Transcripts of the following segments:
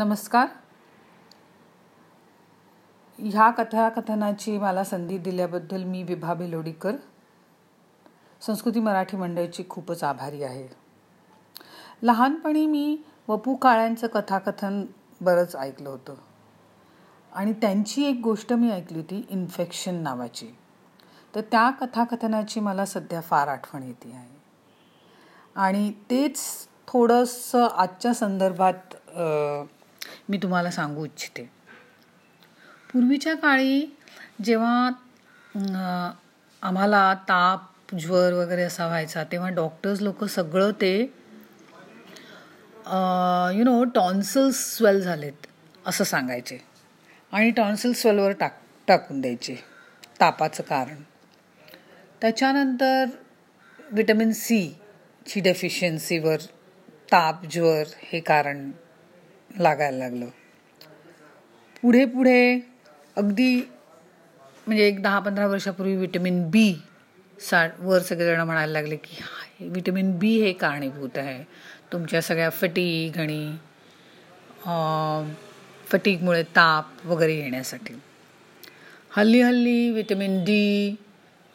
नमस्कार. ह्या कथाकथनाची मला संधी दिल्याबद्दल मी विभा बेलोडीकर संस्कृती मराठी मंडळची खूपच आभारी आहे. लहानपणी मी वपू काळ्यांचं कथाकथन बरंच ऐकलं होतं. आणि त्यांची एक गोष्ट मी ऐकली होती इन्फेक्शन नावाची. तर त्या कथाकथनाची मला सध्या फार आठवण येते आहे. आणि तेच थोडंसं आजच्या संदर्भात मी तुम्हाला सांगू इच्छिते. पूर्वीच्या काळी जेव्हा आम्हाला ताप ज्वर वगैरे असा व्हायचा तेव्हा डॉक्टर्स लोक सगळं ते यु नो टॉन्सल्स स्वेल झालेत असं सांगायचे. आणि टॉन्सिल स्वेलवर टाक टाकून द्यायचे तापाचं कारण. त्याच्यानंतर विटॅमिन सीची डेफिशियन्सीवर ताप ज्वर हे कारण लागायला लागलं. पुढे पुढे अगदी म्हणजे एक दहा पंधरा वर्षापूर्वी विटॅमिन बी सा वर सगळेजण म्हणायला लागले की विटॅमिन बी हे कारणीभूत आहे. तुमच्या सगळ्या फटीग आणि फटीगमुळे ताप वगैरे येण्यासाठी. हल्ली हल्ली विटॅमिन डी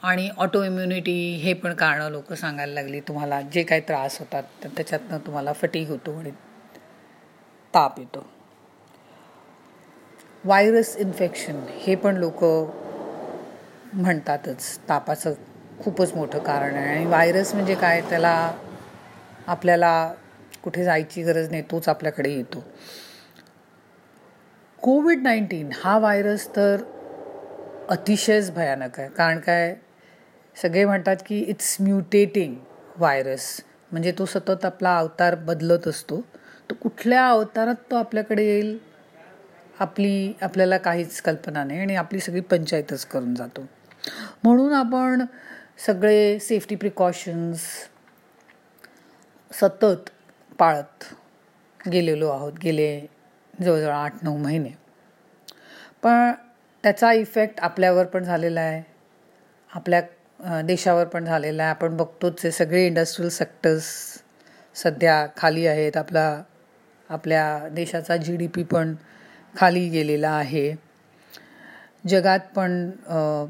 आणि ऑटो इम्युनिटी हे पण कारणं लोक सांगायला लागली. तुम्हाला जे काही त्रास होतात तर त्याच्यातनं तुम्हाला फटीग होतो आणि ताप येतो. व्हायरस इन्फेक्शन हे पण लोक म्हणतातच. तापाचं खूपच मोठं कारण आहे. आणि व्हायरस म्हणजे काय? त्याला आपल्याला कुठे जायची गरज नाही तोच आपल्याकडे येतो. कोविड नाईन्टीन हा व्हायरस तर अतिशयच भयानक आहे. कारण काय? सगळे म्हणतात की इट्स म्युटेटिंग व्हायरस म्हणजे तो सतत आपला अवतार बदलत असतो. तो कुठल्या अवतारात तो आपल्याकडे येईल? आपली आपल्याला काहीच कल्पना नाही आणि आपली सगळी पंचायतच करून जातो. म्हणून आपण सगळे सेफ्टी प्रिकॉशन्स सतत पाळत गेलेलो आहोत गेले जवळजवळ आठ नऊ महिने. पण त्याचा इफेक्ट आपल्यावर पण झालेला आहे. आपल्या देशावर पण झालेला आहे. आपण बघतोच आहे सगळे इंडस्ट्रीयल सेक्टर्स सध्या खाली आहेत. आपला आपल्या देशाचा जी डी पी पण खाली गेलेला आहे. जगात पण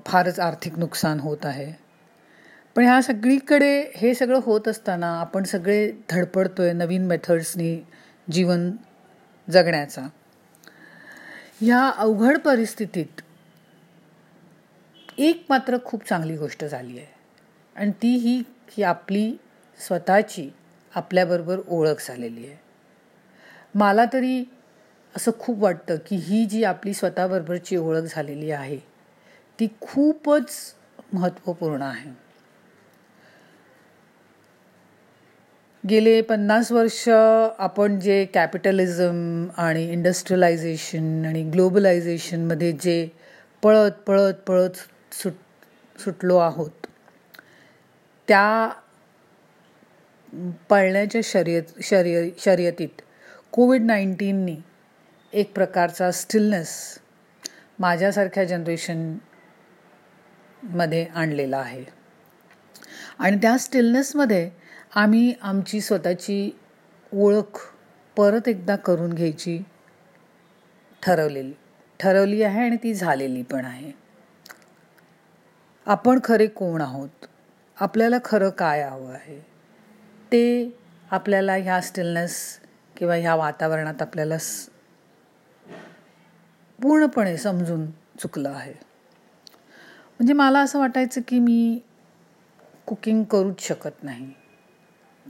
फारच आर्थिक नुकसान होत आहे. पण ह्या सगळीकडे हे सगळं होत असताना आपण सगळे धडपडतोय नवीन मेथड्सनी जीवन जगण्याचा. ह्या अवघड परिस्थितीत एक मात्र खूप चांगली गोष्ट झाली आहे. आणि ती ही की आपली स्वतःची आपल्याबरोबर ओळख झालेली आहे. मला तरी असं खूप वाटतं की ही जी आपली स्वतःबरोबरची ओळख झालेली आहे ती खूपच महत्त्वपूर्ण आहे. गेले पन्नास वर्ष आपण जे कॅपिटलिझम आणि इंडस्ट्रियलायझेशन आणि ग्लोबलायझेशनमध्ये जे पळत पळत पळत सुट सुटलो आहोत त्या पळण्याच्या शर्यत शर्य शर्यतीत कोविड नाईन्टीननी एक प्रकारचा स्टिलनेस माझ्यासारख्या जनरेशनमध्ये आणलेला आहे. आणि त्या स्टिलनेसमध्ये आम्ही आमची स्वतःची ओळख परत एकदा करून घ्यायची ठरवलेली ठरवली आहे आणि ती झालेली पण आहे. आपण खरे कोण आहोत? आपल्याला खरं काय हवं आहे? ते आपल्याला ह्या स्टिलनेस किंवा ह्या वातावरणात आपल्याला पूर्णपणे समजून चुकलं आहे. म्हणजे मला असं वाटायचं की मी कुकिंग करूच शकत नाही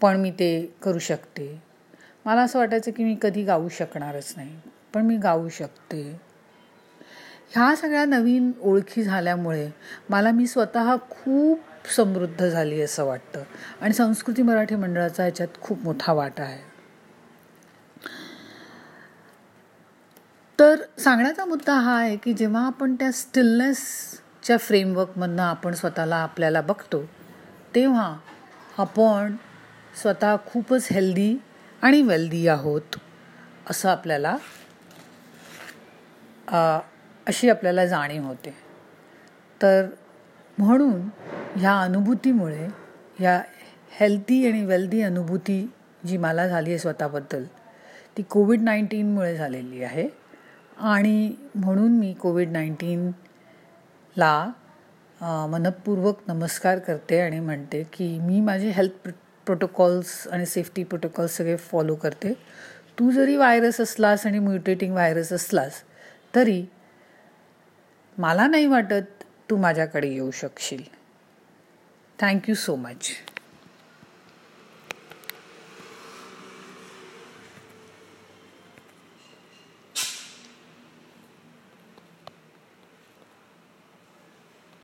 पण मी ते करू शकते. मला असं वाटायचं की मी कधी गाऊ शकणारच नाही पण मी गाऊ शकते. ह्या सगळ्या नवीन ओळखी झाल्यामुळे मला मी स्वतः खूप समृद्ध झाली असं वाटतं. आणि संस्कृती मराठी मंडळाचा ह्याच्यात खूप मोठा वाटा आहे. तर सांगण्याचा मुद्दा हा आहे की जेव्हा आपण त्या स्टिलनेसच्या फ्रेमवर्कमधनं आपण स्वतःला आपल्याला बघतो तेव्हा आपण स्वतः खूपच हेल्दी आणि वेल्दी आहोत असं आपल्याला अशी आपल्याला जाणीव होते. तर म्हणून ह्या अनुभूतीमुळे ह्या हेल्दी आणि वेल्दी अनुभूती जी मला झाली आहे स्वतःबद्दल ती कोविड नाईन्टीनमुळे झालेली आहे. आणि म्हणून मी कोविड नाईन्टीनला मनपूर्वक नमस्कार करते आणि म्हणते की मी माझे हेल्थ प्रोटोकॉल्स आणि सेफ्टी प्रोटोकॉल्स सगळे फॉलो करते. तू जरी व्हायरस असलास आणि म्युटेटिंग व्हायरस असलास तरी मला नाही वाटत तू माझ्याकडे येऊ शकशील. Thank you so much.